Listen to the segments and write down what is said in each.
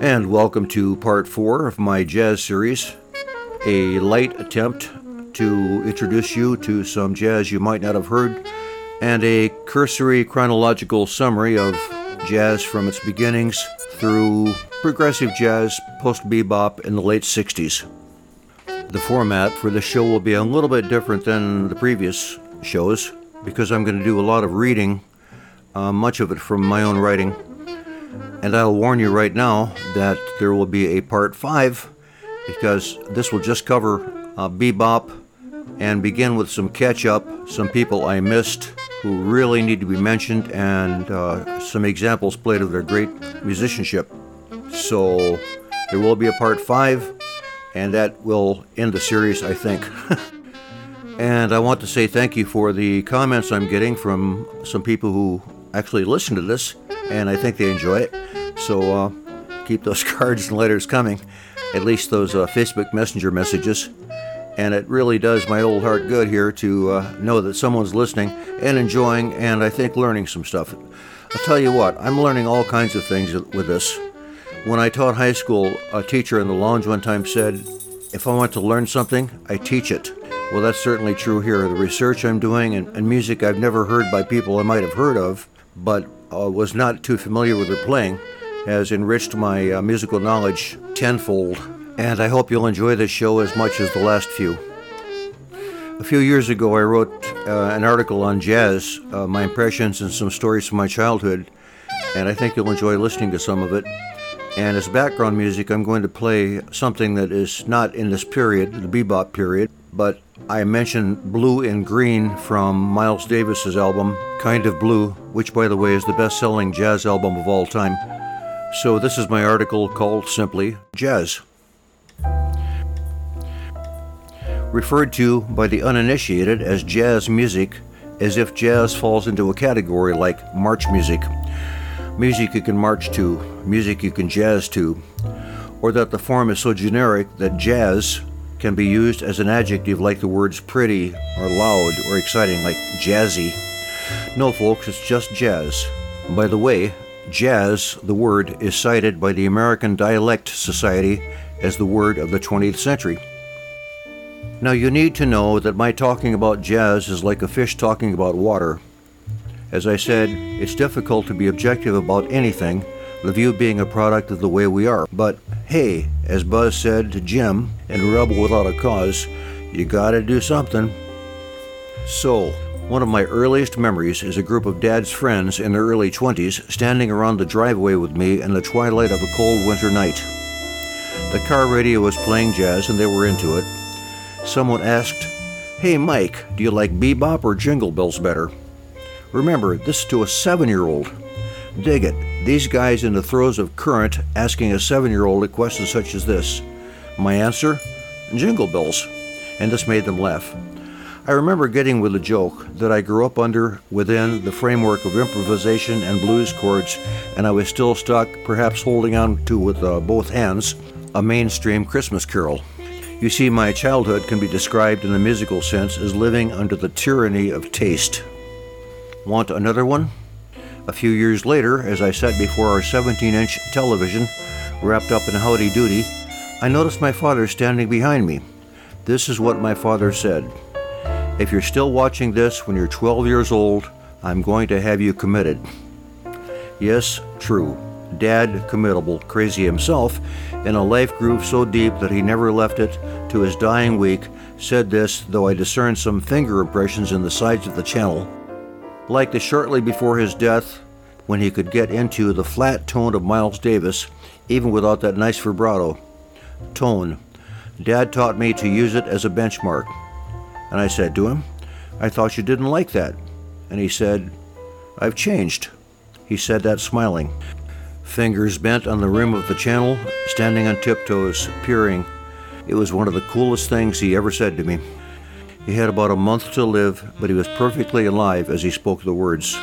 And welcome to part four of my jazz series, a light attempt to introduce you to some jazz you might not have heard, and a cursory chronological summary of jazz from its beginnings through progressive jazz, post bebop in the late 60s. The format for this show will be a little bit different than the previous shows because I'm going to do a lot of reading, uh, much of it from my own writing. And I'll warn you right now that there will be a part five because this will just cover uh, bebop and begin with some catch up, some people I missed who really need to be mentioned, and uh, some examples played of their great musicianship. So there will be a part five, and that will end the series, I think. and I want to say thank you for the comments I'm getting from some people who actually listen to this, and I think they enjoy it. So uh, keep those cards and letters coming, at least those uh, Facebook Messenger messages and it really does my old heart good here to uh, know that someone's listening and enjoying and I think learning some stuff. I'll tell you what, I'm learning all kinds of things with this. When I taught high school, a teacher in the lounge one time said, If I want to learn something, I teach it. Well, that's certainly true here. The research I'm doing and, and music I've never heard by people I might have heard of, but uh, was not too familiar with their playing, has enriched my uh, musical knowledge tenfold and I hope you'll enjoy this show as much as the last few. A few years ago, I wrote uh, an article on jazz, uh, my impressions and some stories from my childhood, and I think you'll enjoy listening to some of it. And as background music, I'm going to play something that is not in this period, the bebop period, but I mentioned Blue and Green from Miles Davis's album, Kind of Blue, which, by the way, is the best selling jazz album of all time. So, this is my article called simply Jazz. referred to by the uninitiated as jazz music, as if jazz falls into a category like march music. Music you can march to, music you can jazz to, or that the form is so generic that jazz can be used as an adjective like the words pretty or loud or exciting, like jazzy. No, folks, it's just jazz. By the way, jazz, the word, is cited by the American Dialect Society as the word of the 20th century. Now, you need to know that my talking about jazz is like a fish talking about water. As I said, it's difficult to be objective about anything, the view being a product of the way we are. But hey, as Buzz said to Jim in Rebel Without a Cause, you gotta do something. So, one of my earliest memories is a group of Dad's friends in their early 20s standing around the driveway with me in the twilight of a cold winter night. The car radio was playing jazz and they were into it, someone asked, Hey Mike, do you like bebop or jingle bells better? Remember, this is to a seven year old. Dig it, these guys in the throes of current asking a seven year old a question such as this. My answer? Jingle bells. And this made them laugh. I remember getting with a joke that I grew up under within the framework of improvisation and blues chords, and I was still stuck, perhaps holding on to with uh, both hands, a mainstream Christmas carol. You see, my childhood can be described in the musical sense as living under the tyranny of taste. Want another one? A few years later, as I sat before our 17 inch television, wrapped up in howdy doody, I noticed my father standing behind me. This is what my father said If you're still watching this when you're 12 years old, I'm going to have you committed. Yes, true. Dad, committable, crazy himself, in a life groove so deep that he never left it to his dying week, said this, though I discerned some finger impressions in the sides of the channel. Like the shortly before his death, when he could get into the flat tone of Miles Davis, even without that nice vibrato. Tone. Dad taught me to use it as a benchmark. And I said to him, I thought you didn't like that. And he said, I've changed. He said that smiling fingers bent on the rim of the channel, standing on tiptoes, peering. It was one of the coolest things he ever said to me. He had about a month to live, but he was perfectly alive as he spoke the words.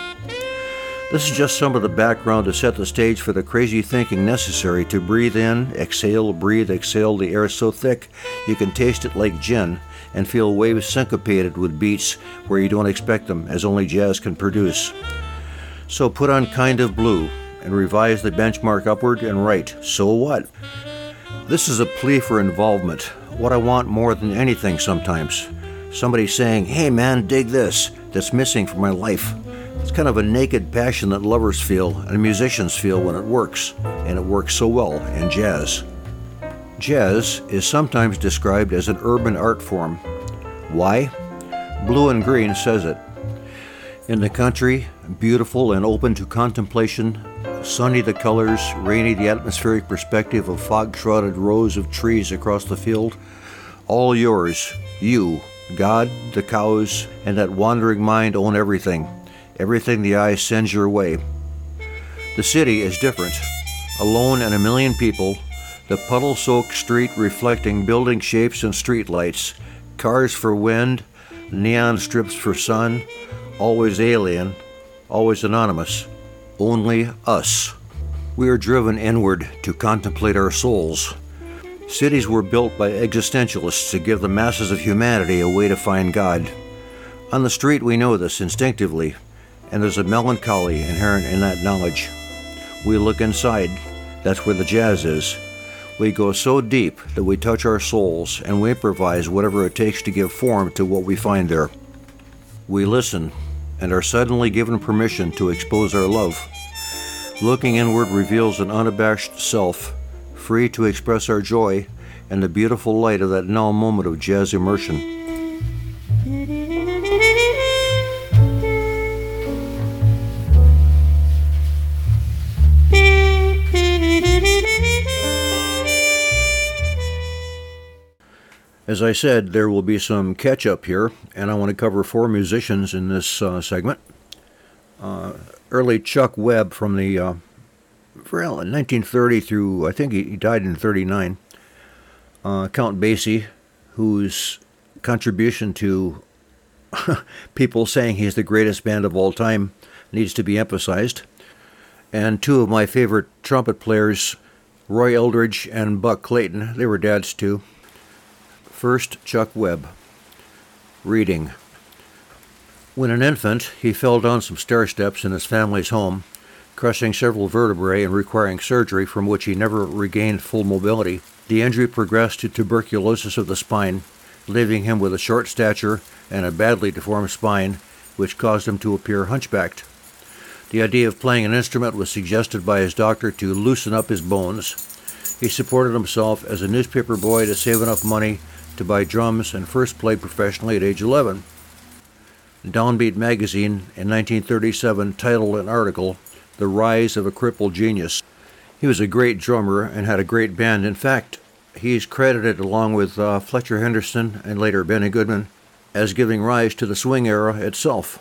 This is just some of the background to set the stage for the crazy thinking necessary to breathe in, exhale, breathe, exhale the air so thick you can taste it like gin and feel waves syncopated with beats where you don't expect them, as only jazz can produce. So put on Kind of Blue and revise the benchmark upward and right. So what? This is a plea for involvement, what I want more than anything sometimes. Somebody saying, hey man, dig this, that's missing from my life. It's kind of a naked passion that lovers feel and musicians feel when it works, and it works so well in jazz. Jazz is sometimes described as an urban art form. Why? Blue and Green says it. In the country, beautiful and open to contemplation, sunny the colors, rainy the atmospheric perspective of fog shrouded rows of trees across the field, all yours, you, God, the cows, and that wandering mind own everything everything the eye sends your way. The city is different. Alone and a million people, the puddle soaked street reflecting building shapes and streetlights, cars for wind, neon strips for sun, always alien, always anonymous. Only us. We are driven inward to contemplate our souls. Cities were built by existentialists to give the masses of humanity a way to find God. On the street, we know this instinctively and there's a melancholy inherent in that knowledge. We look inside, that's where the jazz is. We go so deep that we touch our souls and we improvise whatever it takes to give form to what we find there. We listen and are suddenly given permission to expose our love. Looking inward reveals an unabashed self, free to express our joy and the beautiful light of that now moment of jazz immersion. As I said, there will be some catch up here, and I want to cover four musicians in this uh, segment. Uh, early Chuck Webb from the uh, 1930 through, I think he, he died in 39. Uh, Count Basie, whose contribution to people saying he's the greatest band of all time needs to be emphasized. And two of my favorite trumpet players, Roy Eldridge and Buck Clayton, they were dads too. First, Chuck Webb. Reading. When an infant, he fell down some stair steps in his family's home, crushing several vertebrae and requiring surgery from which he never regained full mobility. The injury progressed to tuberculosis of the spine, leaving him with a short stature and a badly deformed spine, which caused him to appear hunchbacked. The idea of playing an instrument was suggested by his doctor to loosen up his bones. He supported himself as a newspaper boy to save enough money to buy drums and first played professionally at age 11. Downbeat magazine in 1937 titled an article, The Rise of a Crippled Genius. He was a great drummer and had a great band. In fact, he's credited along with uh, Fletcher Henderson and later Benny Goodman as giving rise to the swing era itself.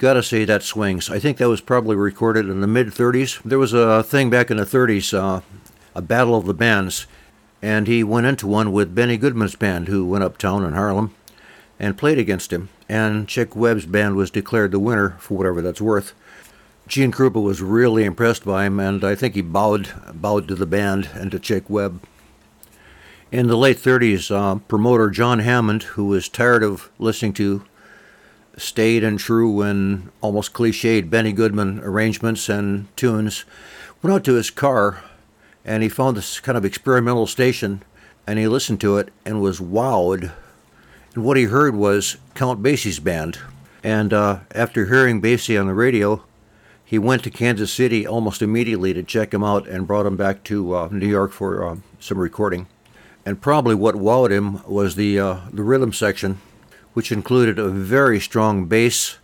Got to say that swings. I think that was probably recorded in the mid 30s. There was a thing back in the 30s, uh, a battle of the bands, and he went into one with Benny Goodman's band, who went uptown in Harlem and played against him. And Chick Webb's band was declared the winner for whatever that's worth. Gene Krupa was really impressed by him, and I think he bowed bowed to the band and to Chick Webb. In the late 30s, uh, promoter John Hammond, who was tired of listening to staid and true and almost cliched Benny Goodman arrangements and tunes, went out to his car and he found this kind of experimental station and he listened to it and was wowed. And what he heard was Count Basie's band. And uh, after hearing Basie on the radio, he went to Kansas City almost immediately to check him out and brought him back to uh, New York for uh, some recording. And probably what wowed him was the uh, the rhythm section, which included a very strong bass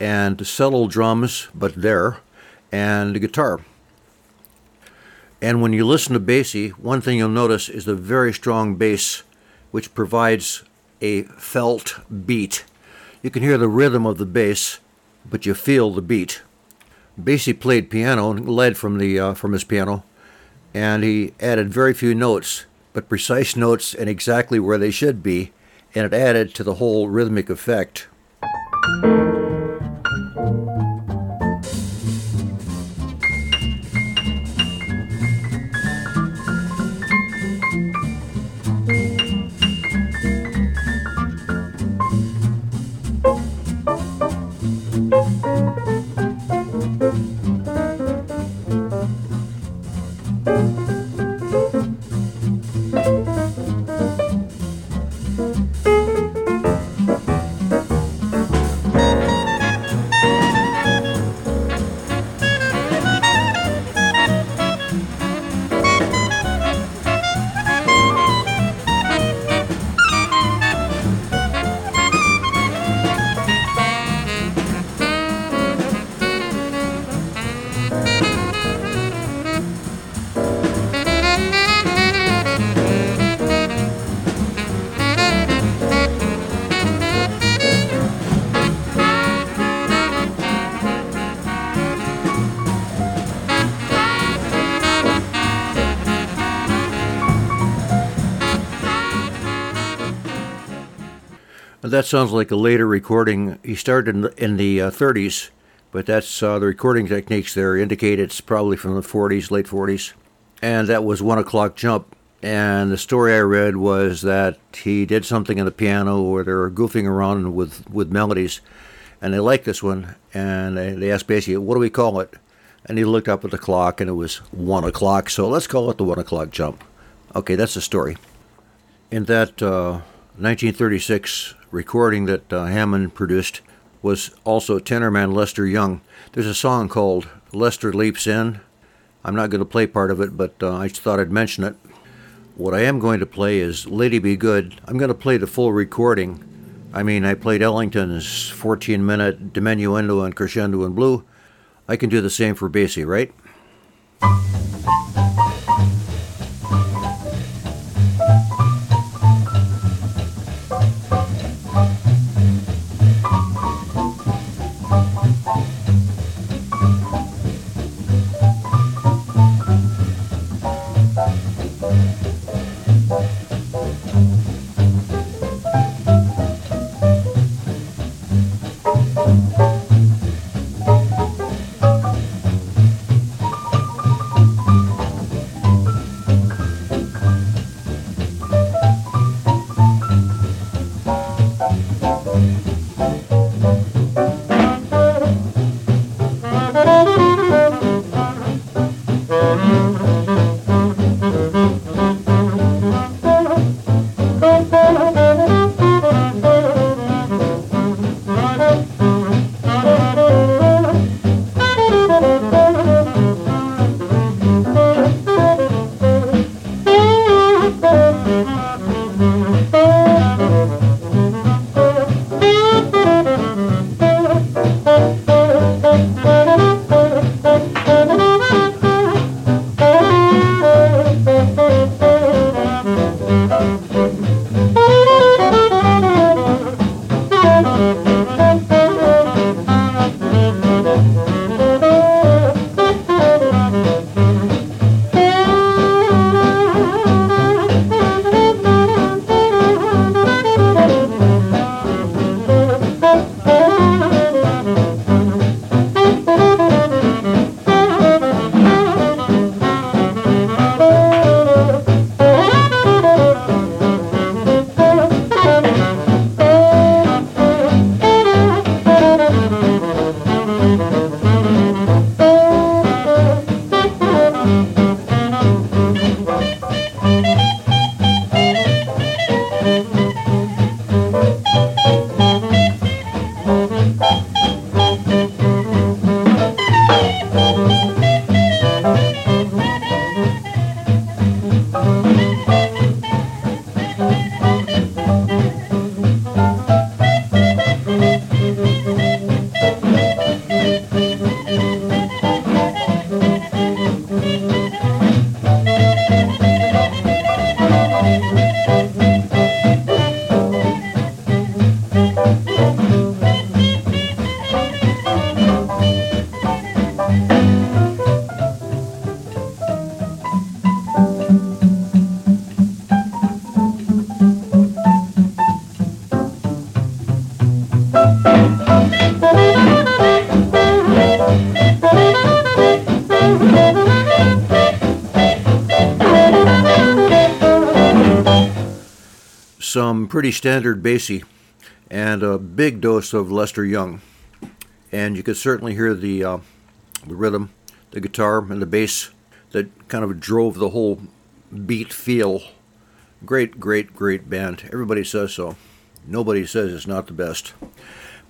and subtle drums, but there, and a guitar. And when you listen to Basie, one thing you'll notice is the very strong bass, which provides a felt beat. You can hear the rhythm of the bass, but you feel the beat. Basie played piano and led from the uh, from his piano, and he added very few notes, but precise notes and exactly where they should be, and it added to the whole rhythmic effect. That sounds like a later recording. He started in the, in the uh, 30s, but that's uh, the recording techniques there indicate it's probably from the 40s, late 40s. And that was One O'Clock Jump. And the story I read was that he did something on the piano where they were goofing around with, with melodies. And they liked this one. And they, they asked basically, what do we call it? And he looked up at the clock and it was one o'clock. So let's call it the one o'clock jump. Okay, that's the story. In that uh, 1936 recording that uh, Hammond produced was also tenor man Lester Young. There's a song called Lester Leaps In. I'm not going to play part of it, but uh, I just thought I'd mention it. What I am going to play is Lady Be Good. I'm going to play the full recording. I mean, I played Ellington's 14 minute diminuendo and crescendo in blue. I can do the same for Basie, right? Pretty standard Basie and a big dose of Lester Young. And you could certainly hear the, uh, the rhythm, the guitar, and the bass that kind of drove the whole beat feel. Great, great, great band. Everybody says so. Nobody says it's not the best.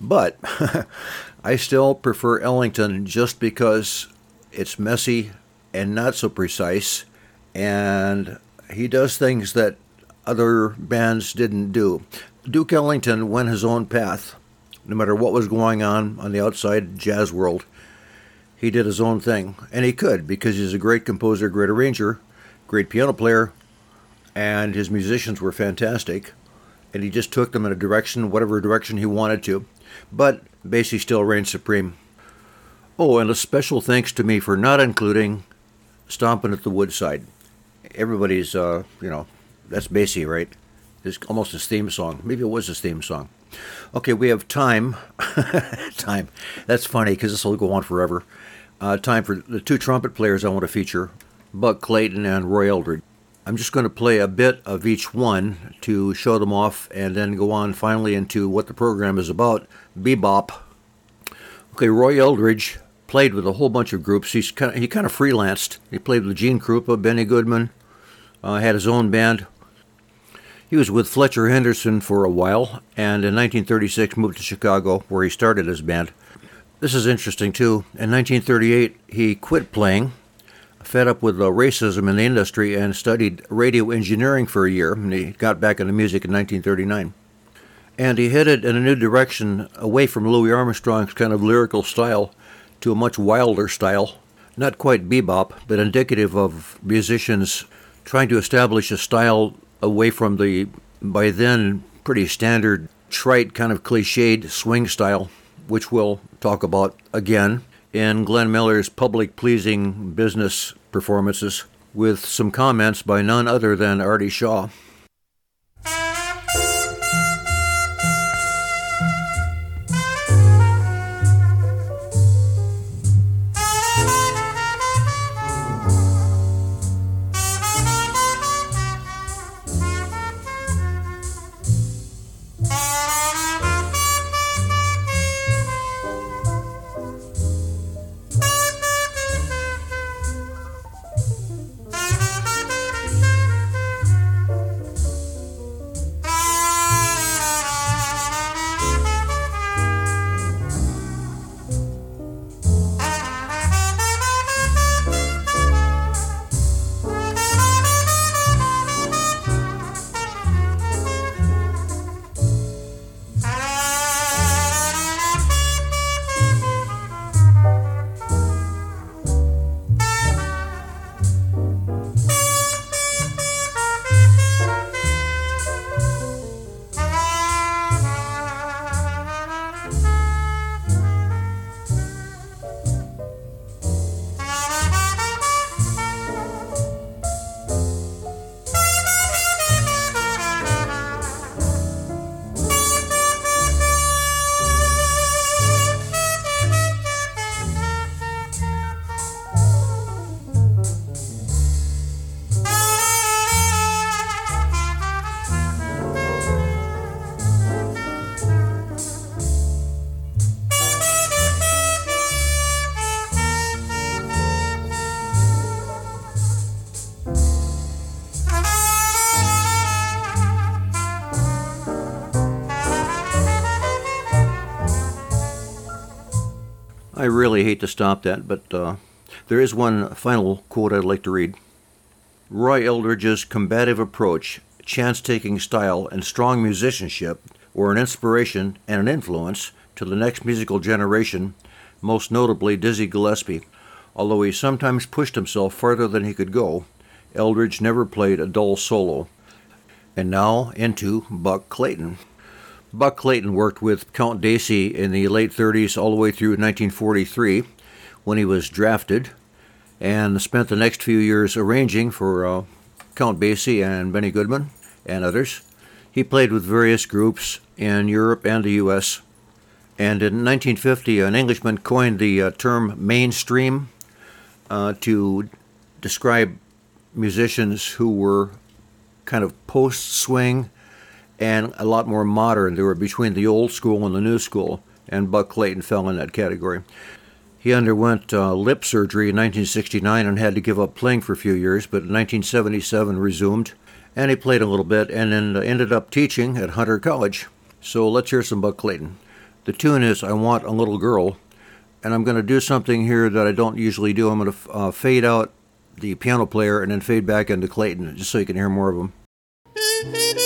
But I still prefer Ellington just because it's messy and not so precise, and he does things that other bands didn't do. Duke Ellington went his own path. No matter what was going on on the outside jazz world, he did his own thing. And he could because he's a great composer, great arranger, great piano player, and his musicians were fantastic. And he just took them in a direction, whatever direction he wanted to. But Basie still reigned supreme. Oh, and a special thanks to me for not including Stomping at the Woodside. Everybody's, uh, you know, that's Basie, right? It's almost his theme song. Maybe it was his theme song. Okay, we have time. time. That's funny because this will go on forever. Uh, time for the two trumpet players I want to feature Buck Clayton and Roy Eldridge. I'm just going to play a bit of each one to show them off and then go on finally into what the program is about bebop. Okay, Roy Eldridge played with a whole bunch of groups. He's kind of, he kind of freelanced. He played with Gene Krupa, Benny Goodman, uh, had his own band. He was with Fletcher Henderson for a while, and in 1936 moved to Chicago, where he started his band. This is interesting too. In 1938, he quit playing, fed up with the racism in the industry, and studied radio engineering for a year. And he got back into music in 1939. And he headed in a new direction away from Louis Armstrong's kind of lyrical style to a much wilder style. Not quite bebop, but indicative of musicians trying to establish a style away from the, by then, pretty standard, trite, kind of cliched swing style, which we'll talk about again in Glenn Miller's public pleasing business performances, with some comments by none other than Artie Shaw. I really hate to stop that, but uh, there is one final quote I'd like to read. Roy Eldridge's combative approach, chance taking style, and strong musicianship were an inspiration and an influence to the next musical generation, most notably Dizzy Gillespie. Although he sometimes pushed himself farther than he could go, Eldridge never played a dull solo. And now into Buck Clayton. Buck Clayton worked with Count Basie in the late 30s all the way through 1943 when he was drafted and spent the next few years arranging for uh, Count Basie and Benny Goodman and others. He played with various groups in Europe and the U.S. And in 1950, an Englishman coined the uh, term mainstream uh, to describe musicians who were kind of post swing and a lot more modern. They were between the old school and the new school, and Buck Clayton fell in that category. He underwent uh, lip surgery in 1969 and had to give up playing for a few years, but in 1977 resumed, and he played a little bit and then ended up teaching at Hunter College. So let's hear some Buck Clayton. The tune is I Want a Little Girl, and I'm going to do something here that I don't usually do. I'm going to uh, fade out the piano player and then fade back into Clayton just so you can hear more of him.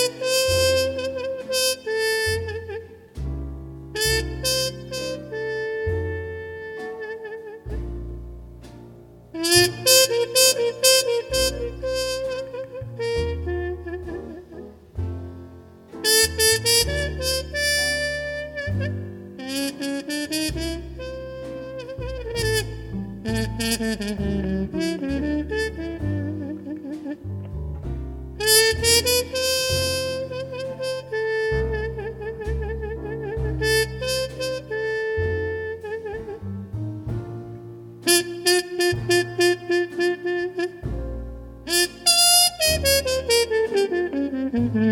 Mm-hmm.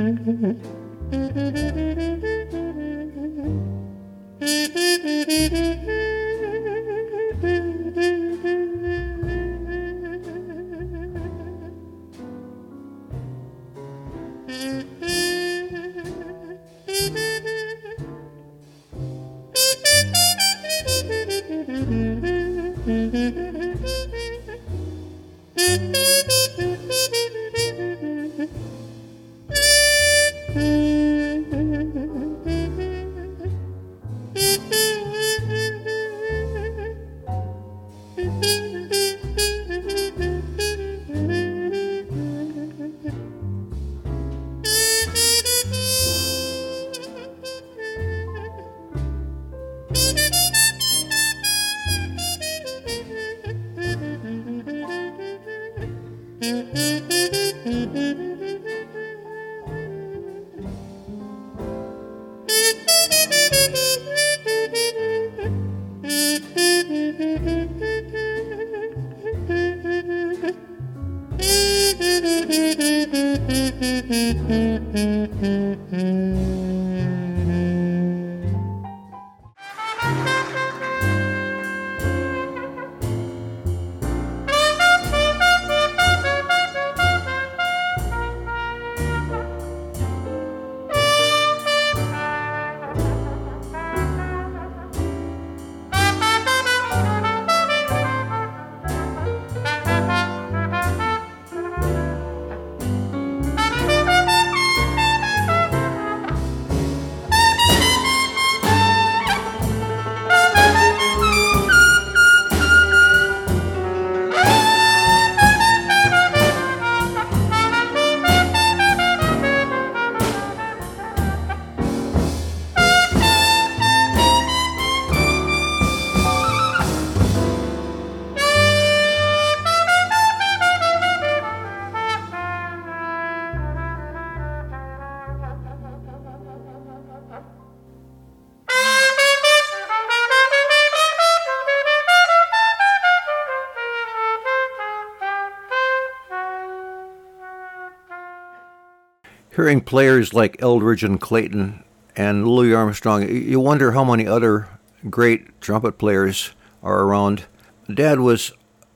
Hearing players like Eldridge and Clayton and Louis Armstrong, you wonder how many other great trumpet players are around. Dad was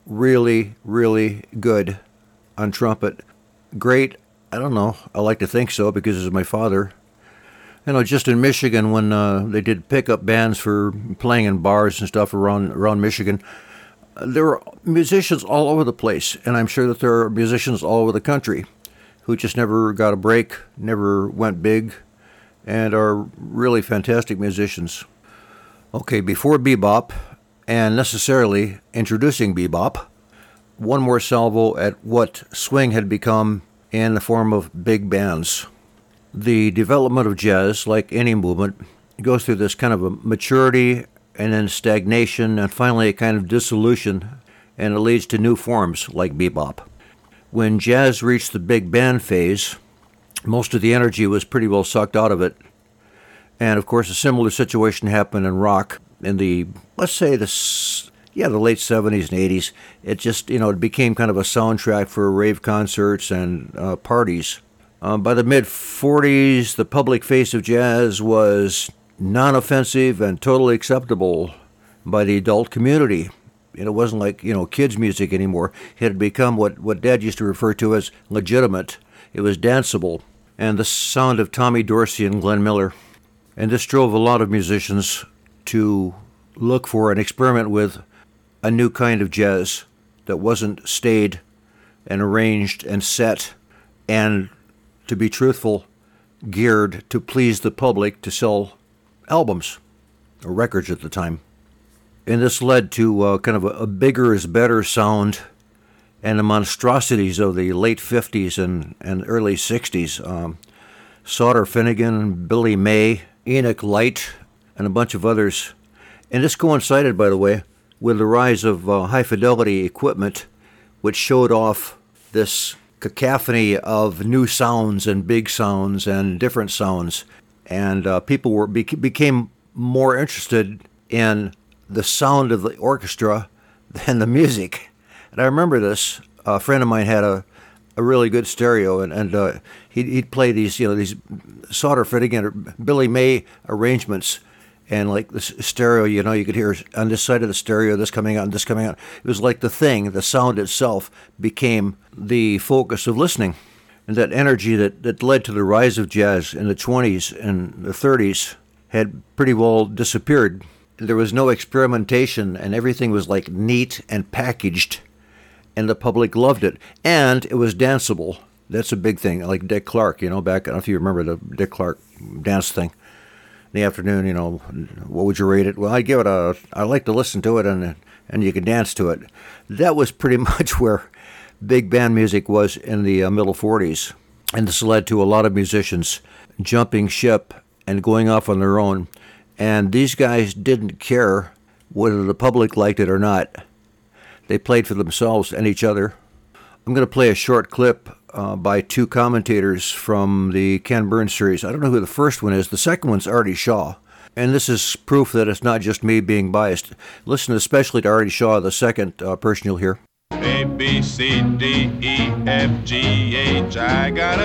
really, really good on trumpet. Great, I don't know, I like to think so because he's my father. You know, just in Michigan, when uh, they did pickup bands for playing in bars and stuff around around Michigan, there were musicians all over the place, and I'm sure that there are musicians all over the country who just never got a break, never went big, and are really fantastic musicians. Okay, before bebop, and necessarily introducing bebop, one more salvo at what swing had become in the form of big bands. The development of jazz, like any movement, goes through this kind of a maturity and then stagnation and finally a kind of dissolution, and it leads to new forms like bebop. When jazz reached the big band phase, most of the energy was pretty well sucked out of it. And of course, a similar situation happened in rock in the, let's say, the yeah, the late 70s and 80s. It just, you know, it became kind of a soundtrack for rave concerts and uh, parties. Um, by the mid 40s, the public face of jazz was non offensive and totally acceptable by the adult community. And it wasn't like, you know, kids' music anymore. It had become what, what Dad used to refer to as legitimate. It was danceable. And the sound of Tommy Dorsey and Glenn Miller. And this drove a lot of musicians to look for and experiment with a new kind of jazz that wasn't stayed and arranged and set and, to be truthful, geared to please the public to sell albums or records at the time. And this led to uh, kind of a, a, bigger is better sound and the monstrosities of the late 50s and, and early 60s. Um, Sauter Finnegan, Billy May, Enoch Light, and a bunch of others. And this coincided, by the way, with the rise of uh, high fidelity equipment, which showed off this cacophony of new sounds and big sounds and different sounds. And uh, people were became more interested in the sound of the orchestra than the music. And I remember this. A friend of mine had a, a really good stereo, and, and uh, he'd, he'd play these, you know, these Finnegan or Billy May arrangements and like the stereo, you know, you could hear on this side of the stereo this coming out and this coming out. It was like the thing, the sound itself became the focus of listening. And that energy that, that led to the rise of jazz in the 20s and the 30s had pretty well disappeared. There was no experimentation, and everything was like neat and packaged, and the public loved it. And it was danceable. That's a big thing. Like Dick Clark, you know, back, I don't know if you remember the Dick Clark dance thing In the afternoon, you know, what would you rate it? Well, I'd give it a. I like to listen to it, and and you can dance to it. That was pretty much where big band music was in the uh, middle 40s, and this led to a lot of musicians jumping ship and going off on their own. And these guys didn't care whether the public liked it or not. They played for themselves and each other. I'm going to play a short clip uh, by two commentators from the Ken Burns series. I don't know who the first one is. The second one's Artie Shaw. And this is proof that it's not just me being biased. Listen especially to Artie Shaw, the second uh, person you'll hear. A, B, C, D, E, F, G, H, I got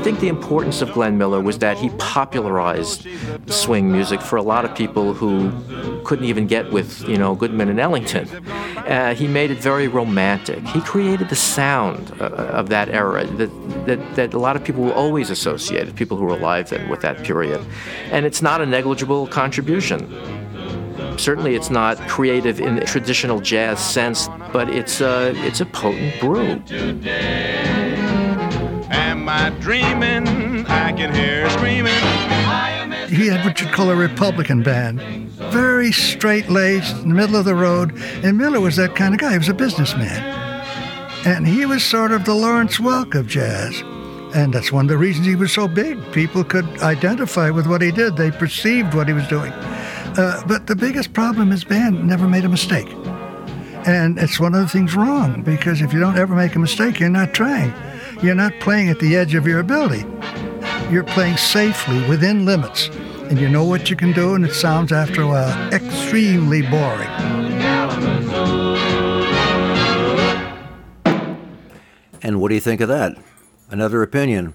think the importance of Glenn Miller was that he popularized swing music for a lot of people who couldn't even get with, you know, Goodman and Ellington. Uh, he made it very romantic. He created the sound uh, of that era that, that, that a lot of people will always associate, people who were alive then, with that period. And it's not a negligible contribution. Certainly, it's not creative in the traditional jazz sense, but it's a, it's a potent brew. Am dreaming? I can hear screaming. He had what you'd call a Republican band. Very straight laced, in the middle of the road. And Miller was that kind of guy. He was a businessman. And he was sort of the Lawrence Welk of jazz. And that's one of the reasons he was so big. People could identify with what he did, they perceived what he was doing. Uh, but the biggest problem is band never made a mistake. And it's one of the things wrong because if you don't ever make a mistake, you're not trying. You're not playing at the edge of your ability. You're playing safely within limits. And you know what you can do, and it sounds after a while extremely boring. And what do you think of that? Another opinion.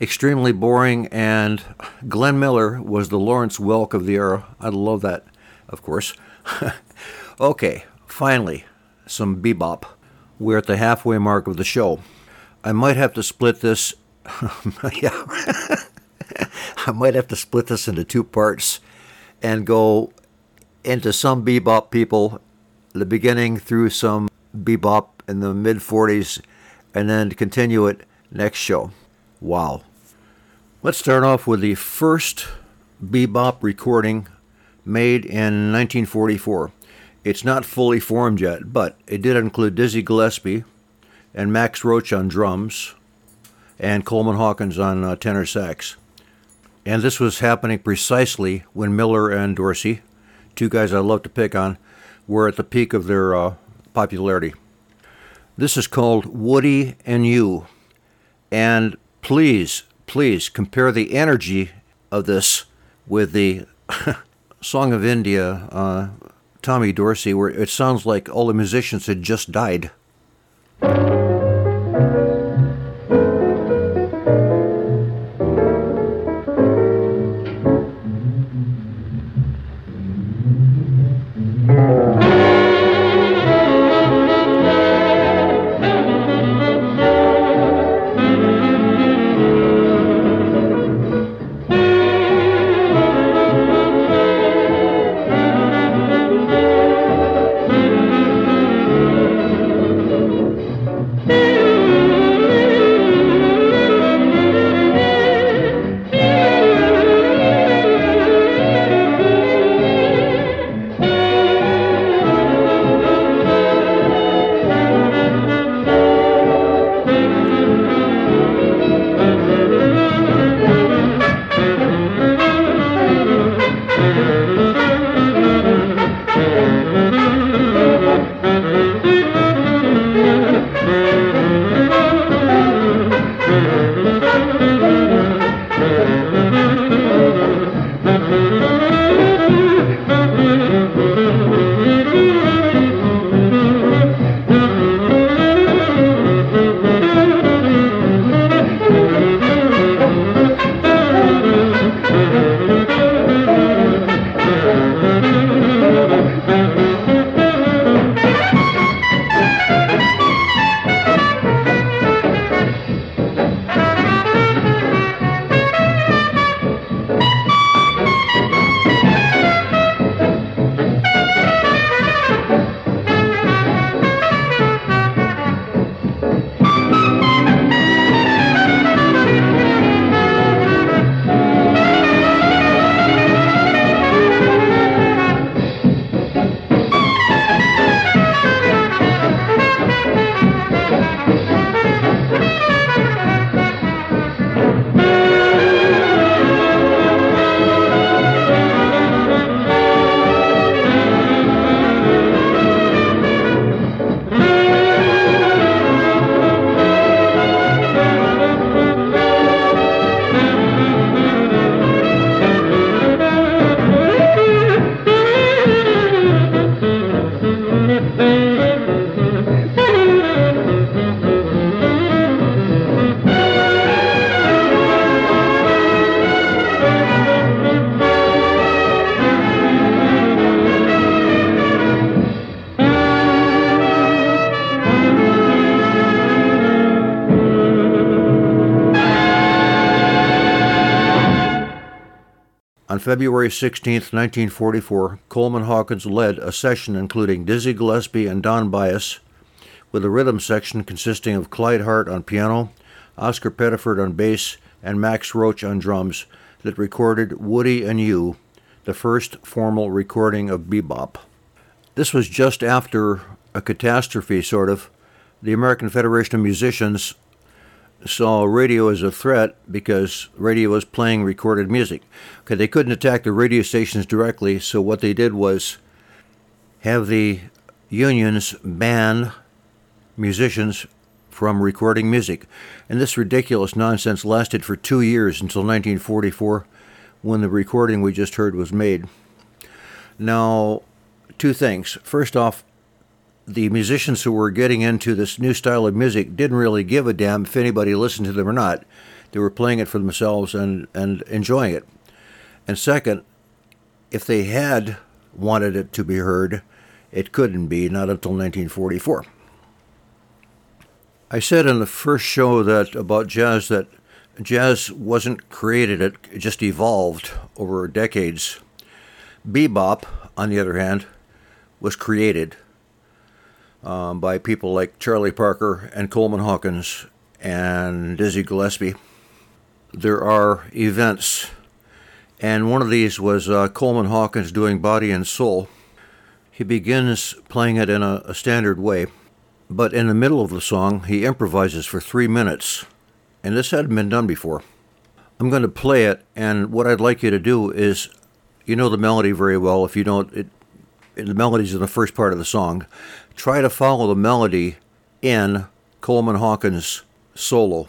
Extremely boring, and Glenn Miller was the Lawrence Welk of the era. I love that, of course. okay, finally, some bebop. We're at the halfway mark of the show. I might have to split this. yeah. I might have to split this into two parts and go into some bebop people, the beginning through some bebop in the mid 40s, and then continue it next show. Wow. Let's start off with the first bebop recording made in 1944. It's not fully formed yet, but it did include Dizzy Gillespie, and Max Roach on drums, and Coleman Hawkins on uh, tenor sax. And this was happening precisely when Miller and Dorsey, two guys I love to pick on, were at the peak of their uh, popularity. This is called Woody and You. And please, please compare the energy of this with the Song of India, uh, Tommy Dorsey, where it sounds like all the musicians had just died. February 16, 1944, Coleman Hawkins led a session including Dizzy Gillespie and Don Byas, with a rhythm section consisting of Clyde Hart on piano, Oscar Pettiford on bass, and Max Roach on drums, that recorded Woody and You, the first formal recording of bebop. This was just after a catastrophe, sort of. The American Federation of Musicians saw radio as a threat because radio was playing recorded music. Okay, they couldn't attack the radio stations directly, so what they did was have the unions ban musicians from recording music. And this ridiculous nonsense lasted for two years until 1944 when the recording we just heard was made. Now, two things. First off, the musicians who were getting into this new style of music didn't really give a damn if anybody listened to them or not. They were playing it for themselves and, and enjoying it. And second, if they had wanted it to be heard, it couldn't be, not until 1944. I said in the first show that about jazz that jazz wasn't created, it just evolved over decades. Bebop, on the other hand, was created um, by people like Charlie Parker and Coleman Hawkins and Dizzy Gillespie. There are events, and one of these was uh, Coleman Hawkins doing Body and Soul. He begins playing it in a, a standard way, but in the middle of the song, he improvises for three minutes, and this hadn't been done before. I'm going to play it, and what I'd like you to do is, you know the melody very well. If you don't, it, the melody's in the first part of the song try to follow the melody in Coleman Hawkins' solo.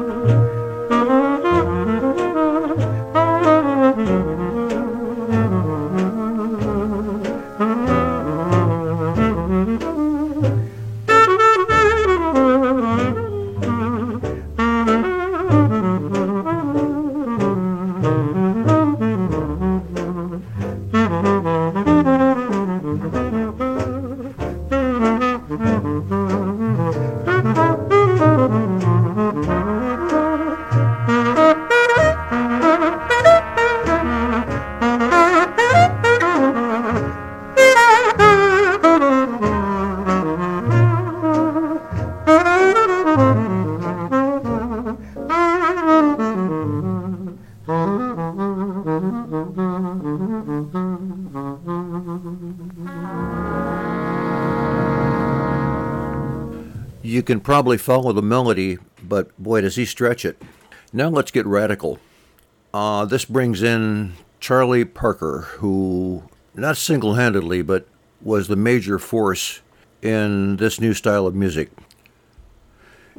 can probably follow the melody, but boy, does he stretch it. Now let's get radical. Uh, this brings in Charlie Parker, who, not single handedly, but was the major force in this new style of music.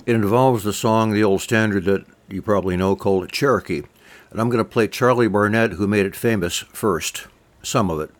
It involves the song, the old standard that you probably know, called Cherokee. And I'm going to play Charlie Barnet, who made it famous first, some of it.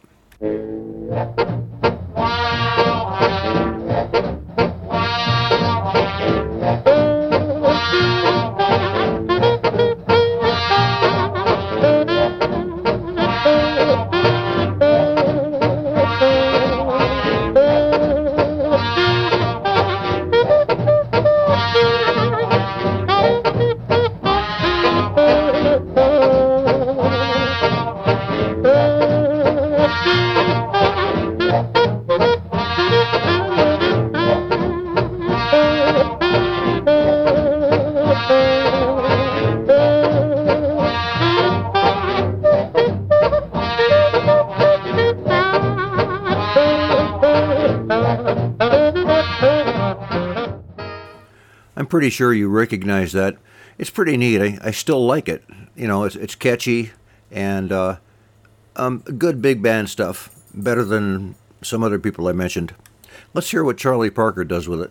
Pretty sure you recognize that. It's pretty neat. I, I still like it. You know, it's, it's catchy and uh, um, good big band stuff. Better than some other people I mentioned. Let's hear what Charlie Parker does with it.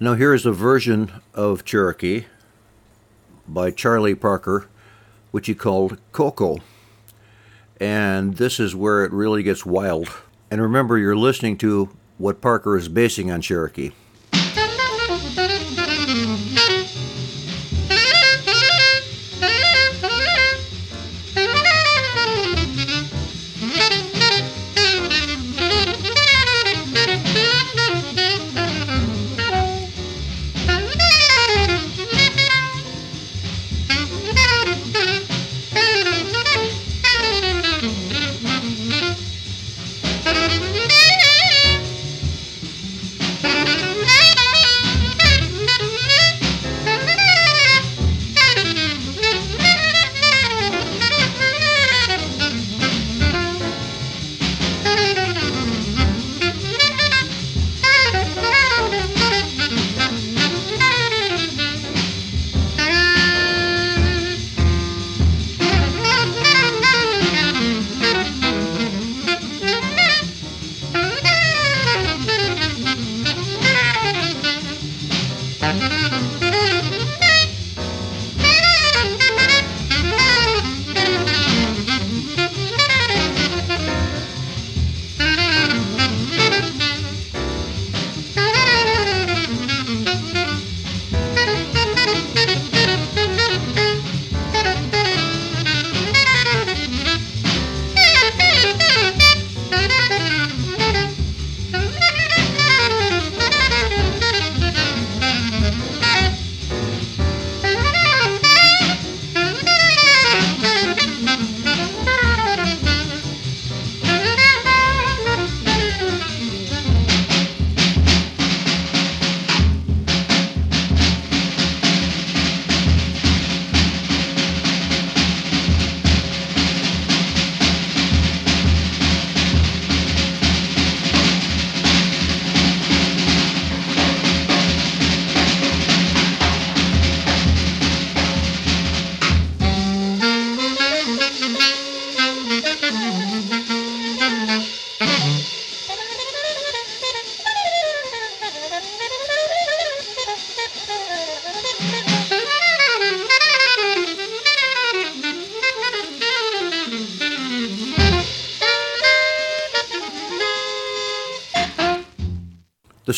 Now, here is a version of Cherokee by Charlie Parker, which he called Ko-Ko. And this is where it really gets wild. And remember, you're listening to what Parker is basing on Cherokee.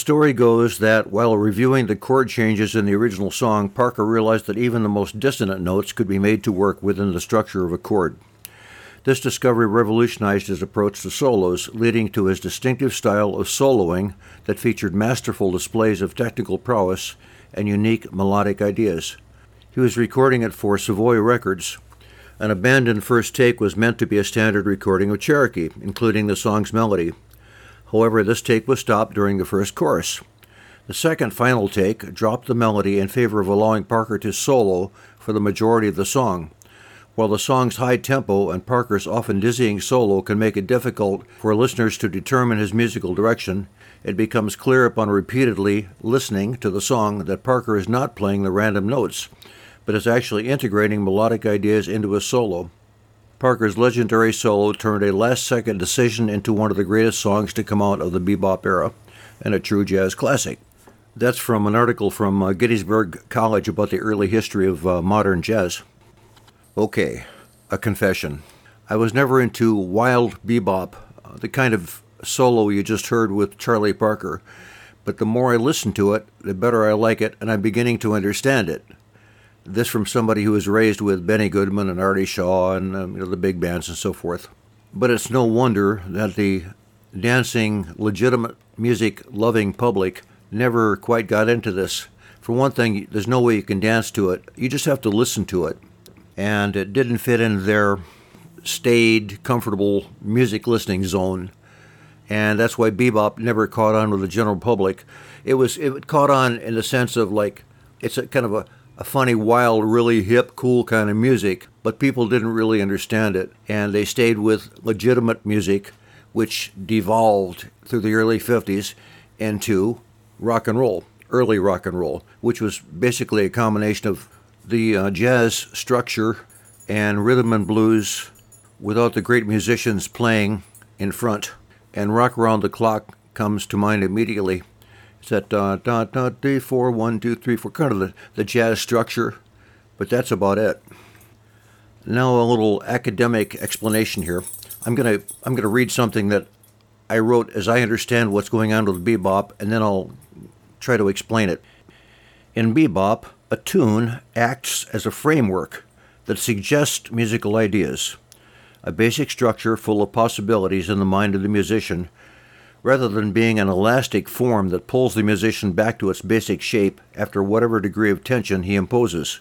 Story goes that while reviewing the chord changes in the original song, Parker realized that even the most dissonant notes could be made to work within the structure of a chord. This discovery revolutionized his approach to solos, leading to his distinctive style of soloing that featured masterful displays of technical prowess and unique melodic ideas. He was recording it for Savoy Records. An abandoned first take was meant to be a standard recording of Cherokee, including the song's melody. However, this take was stopped during the first chorus. The second final take dropped the melody in favor of allowing Parker to solo for the majority of the song. While the song's high tempo and Parker's often dizzying solo can make it difficult for listeners to determine his musical direction, it becomes clear upon repeatedly listening to the song that Parker is not playing the random notes, but is actually integrating melodic ideas into his solo. Parker's legendary solo turned a last second decision into one of the greatest songs to come out of the bebop era, and a true jazz classic. That's from an article from uh, Gettysburg College about the early history of uh, modern jazz. Okay, a confession. I was never into wild bebop, uh, the kind of solo you just heard with Charlie Parker, but the more I listen to it, the better I like it, and I'm beginning to understand it. This from somebody who was raised with Benny Goodman and Artie Shaw and um, you know, the big bands and so forth. But it's no wonder that the dancing, legitimate music loving public never quite got into this. For one thing, there's no way you can dance to it, you just have to listen to it. And it didn't fit in their staid, comfortable music listening zone. And that's why bebop never caught on with the general public. It was it caught on in the sense of like it's a kind of a a funny, wild, really hip, cool kind of music, but people didn't really understand it. And they stayed with legitimate music, which devolved through the early 50s into rock and roll, early rock and roll, which was basically a combination of the uh, jazz structure and rhythm and blues without the great musicians playing in front. And Rock Around the Clock comes to mind immediately it's that da da da D four one two three four kind of the, the jazz structure, but that's about it. Now a little academic explanation here. I'm gonna I'm gonna read something that I wrote as I understand what's going on with bebop, and then I'll try to explain it. In bebop, a tune acts as a framework that suggests musical ideas, a basic structure full of possibilities in the mind of the musician rather than being an elastic form that pulls the musician back to its basic shape after whatever degree of tension he imposes.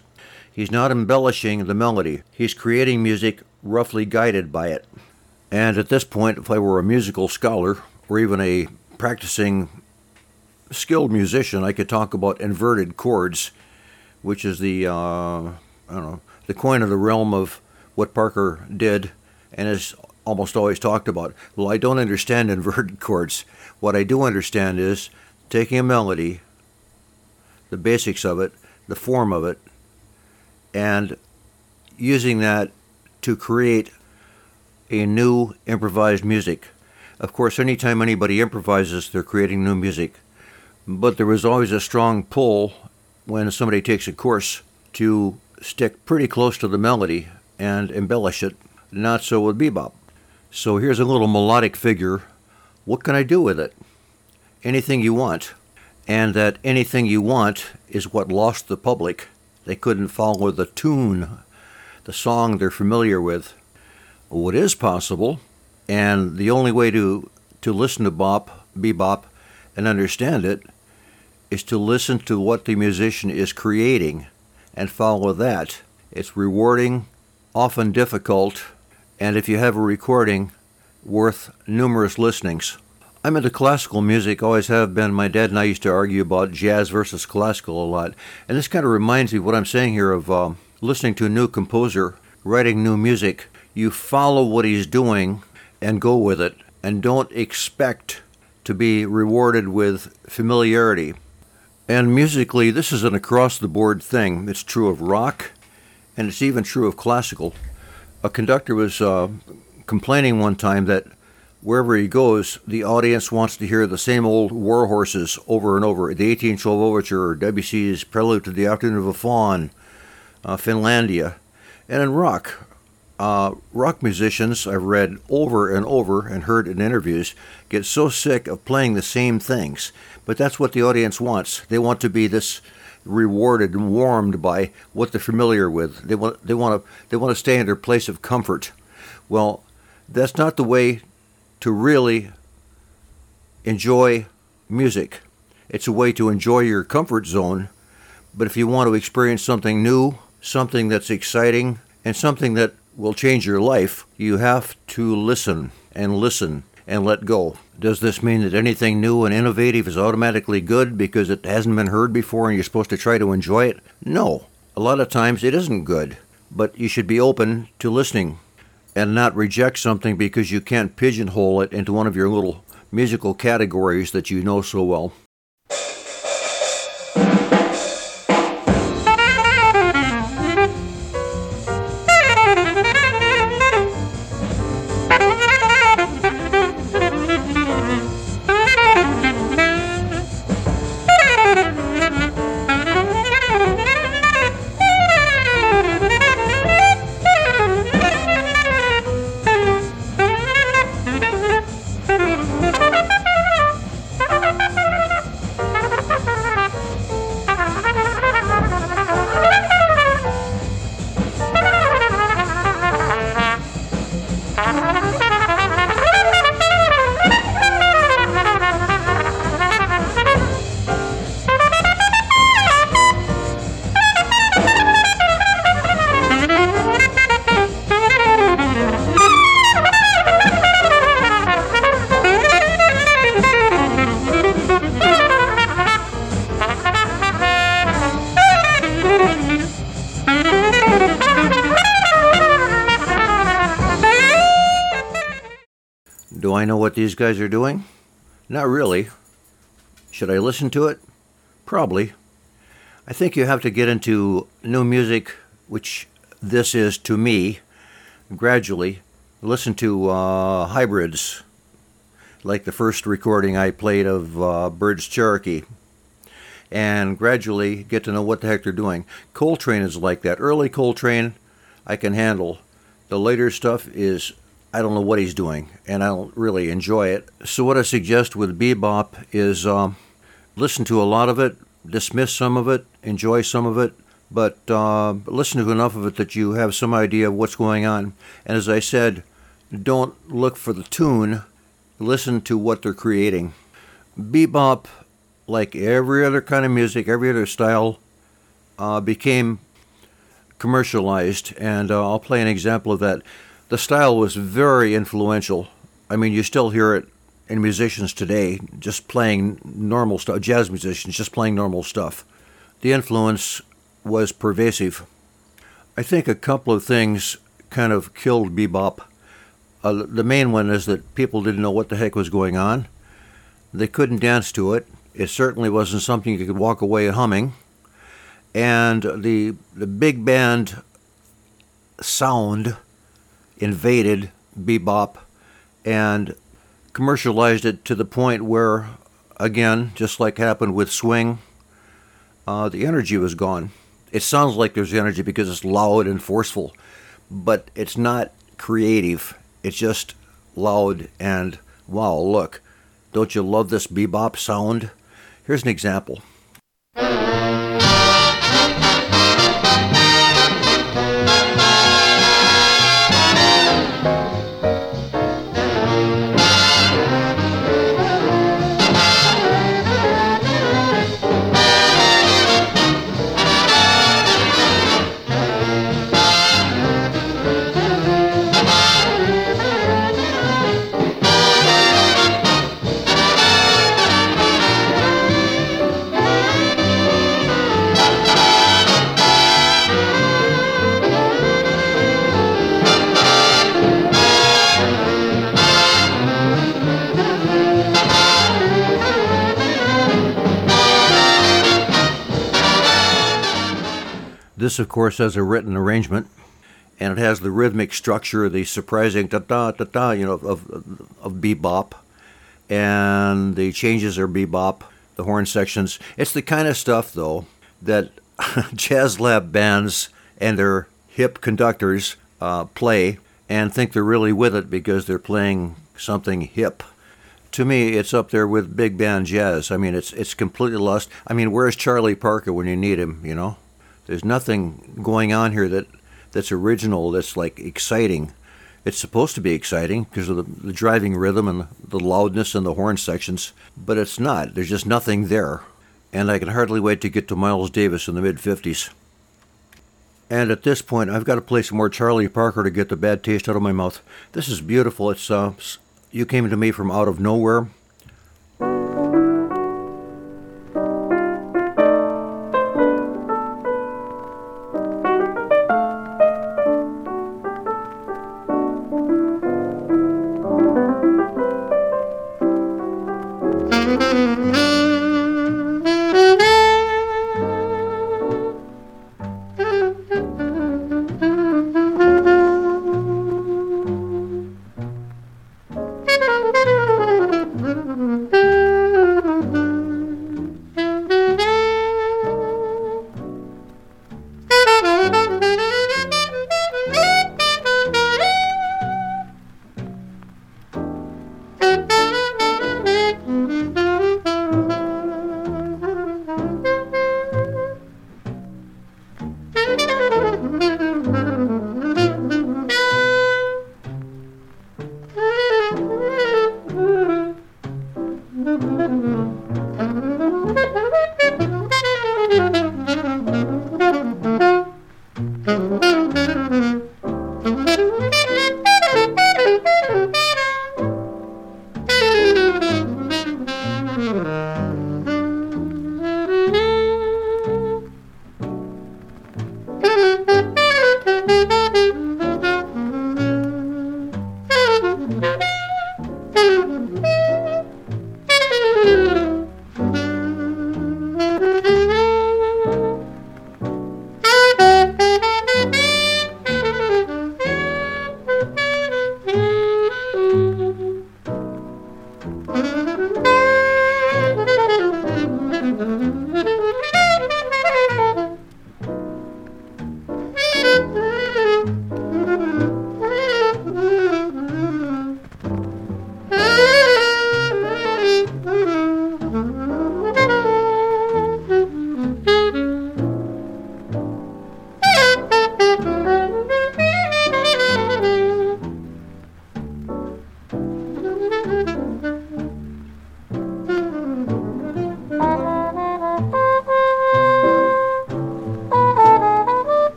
He's not embellishing the melody, he's creating music roughly guided by it. And at this point, if I were a musical scholar or even a practicing skilled musician, I could talk about inverted chords, which is the uh, I don't know the coin of the realm of what Parker did, and is almost always talked about. Well, I don't understand inverted chords. What I do understand is taking a melody, the basics of it, the form of it, and using that to create a new improvised music. Of course, anytime anybody improvises, they're creating new music. But there was always a strong pull when somebody takes a course to stick pretty close to the melody and embellish it. Not so with bebop. So here's a little melodic figure. What can I do with it? Anything you want. And that anything you want is what lost the public. They couldn't follow the tune, the song they're familiar with. What is possible, and the only way to, to listen to bop, bebop, and understand it is to listen to what the musician is creating and follow that. It's rewarding, often difficult, and if you have a recording, worth numerous listenings. I'm into classical music, always have been. My dad and I used to argue about jazz versus classical a lot. And this kind of reminds me what I'm saying here of um, listening to a new composer, writing new music. You follow what he's doing and go with it, and don't expect to be rewarded with familiarity. And musically, this is an across the board thing. It's true of rock, and it's even true of classical a conductor was uh, complaining one time that wherever he goes, the audience wants to hear the same old war horses over and over. The 1812 Overture, Debussy's Prelude to the Afternoon of a Faun, uh, Finlandia. And in rock, uh, rock musicians I've read over and over and heard in interviews get so sick of playing the same things. But that's what the audience wants. They want to be this rewarded and warmed by what they're familiar with. They want they want to they want to stay in their place of comfort. Well, that's not the way to really enjoy music. It's a way to enjoy your comfort zone, but if you want to experience something new, something that's exciting, and something that will change your life, you have to listen and listen and let go. Does this mean that anything new and innovative is automatically good because it hasn't been heard before and you're supposed to try to enjoy it? No. A lot of times it isn't good, but you should be open to listening and not reject something because you can't pigeonhole it into one of your little musical categories that you know so well. Do I know what these guys are doing? Not really. Should I listen to it? Probably. I think you have to get into new music, which this is to me, gradually. Listen to uh, hybrids, like the first recording I played of uh, Birds Cherokee, and gradually get to know what the heck they're doing. Coltrane is like that. Early Coltrane, I can handle. The later stuff is I don't know what he's doing, and I don't really enjoy it. So, what I suggest with bebop is um, listen to a lot of it, dismiss some of it, enjoy some of it, but uh, listen to enough of it that you have some idea of what's going on. And as I said, don't look for the tune, listen to what they're creating. Bebop, like every other kind of music, every other style, uh, became commercialized, and uh, I'll play an example of that the style was very influential. I mean, you still hear it in musicians today, just playing normal stuff, jazz musicians just playing normal stuff. The influence was pervasive. I think a couple of things kind of killed bebop. Uh, the main one is that people didn't know what the heck was going on. They couldn't dance to it. It certainly wasn't something you could walk away humming. And the the big band sound invaded bebop and commercialized it to the point where, again, just like happened with swing, uh, the energy was gone. It sounds like there's energy because it's loud and forceful, but it's not creative. It's just loud and wow, look. Don't you love this bebop sound? Here's an example. Of course, has a written arrangement, and it has the rhythmic structure, the surprising da da da da, you know, of, of bebop, and the changes are bebop, the horn sections. It's the kind of stuff, though, that jazz lab bands and their hip conductors uh, play and think they're really with it because they're playing something hip. To me, it's up there with big band jazz. I mean, it's it's completely lost. I mean, where's Charlie Parker when you need him? You know, there's nothing going on here that that's original. That's like exciting. It's supposed to be exciting because of the, the driving rhythm and the loudness and the horn sections, but it's not. There's just nothing there. And I can hardly wait to get to Miles Davis in the mid 50s. And at this point, I've got to play some more Charlie Parker to get the bad taste out of my mouth. This is beautiful. It's uh, you came to me from out of nowhere.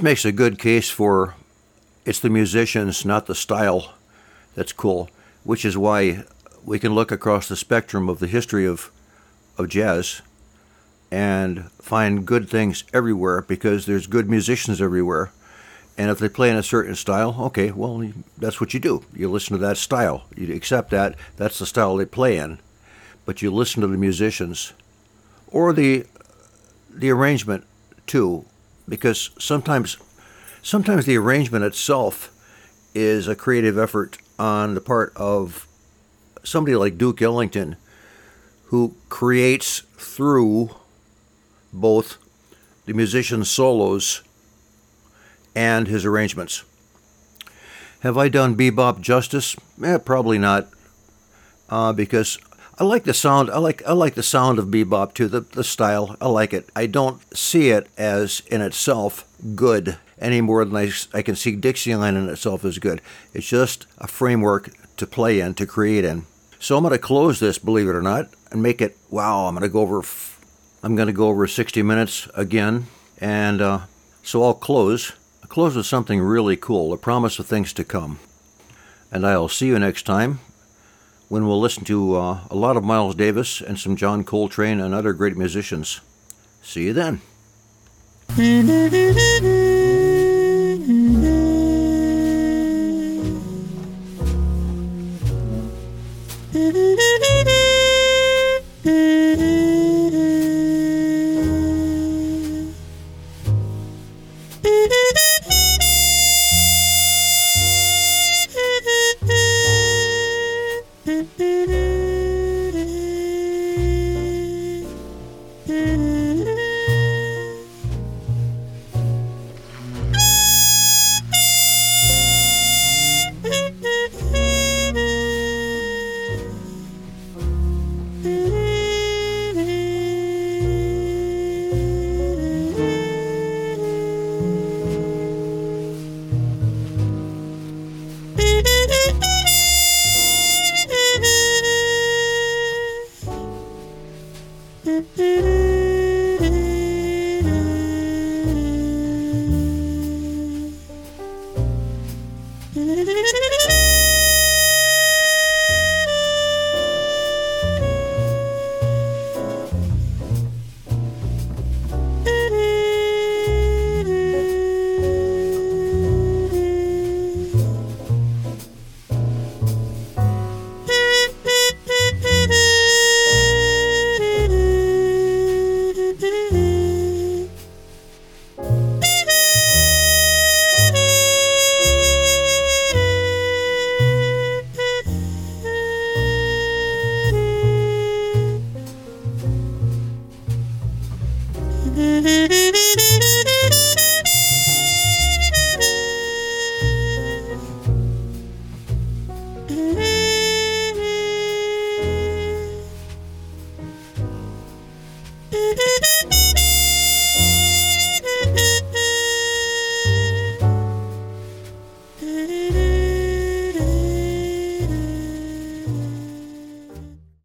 This makes a good case for it's the musicians, not the style, that's cool, which is why we can look across the spectrum of the history of, of jazz and find good things everywhere because there's good musicians everywhere. And if they play in a certain style, okay, well, that's what you do. You listen to that style. You accept that. That's the style they play in. But you listen to the musicians or the the arrangement too because sometimes sometimes the arrangement itself is a creative effort on the part of somebody like Duke Ellington who creates through both the musician's solos and his arrangements. Have I done bebop justice? Eh, probably not, uh, because I like the sound. I like I like the sound of bebop too. The the style. I like it. I don't see it as in itself good any more than I, I can see Dixieland in itself as good. It's just a framework to play in, to create in. So I'm going to close this, believe it or not, and make it. Wow! I'm going to go over. I'm going to go over 60 minutes again, and uh, so I'll close. I'll close with something really cool. A promise of things to come. And I'll see you next time when we'll listen to uh, a lot of Miles Davis and some John Coltrane and other great musicians. See you then.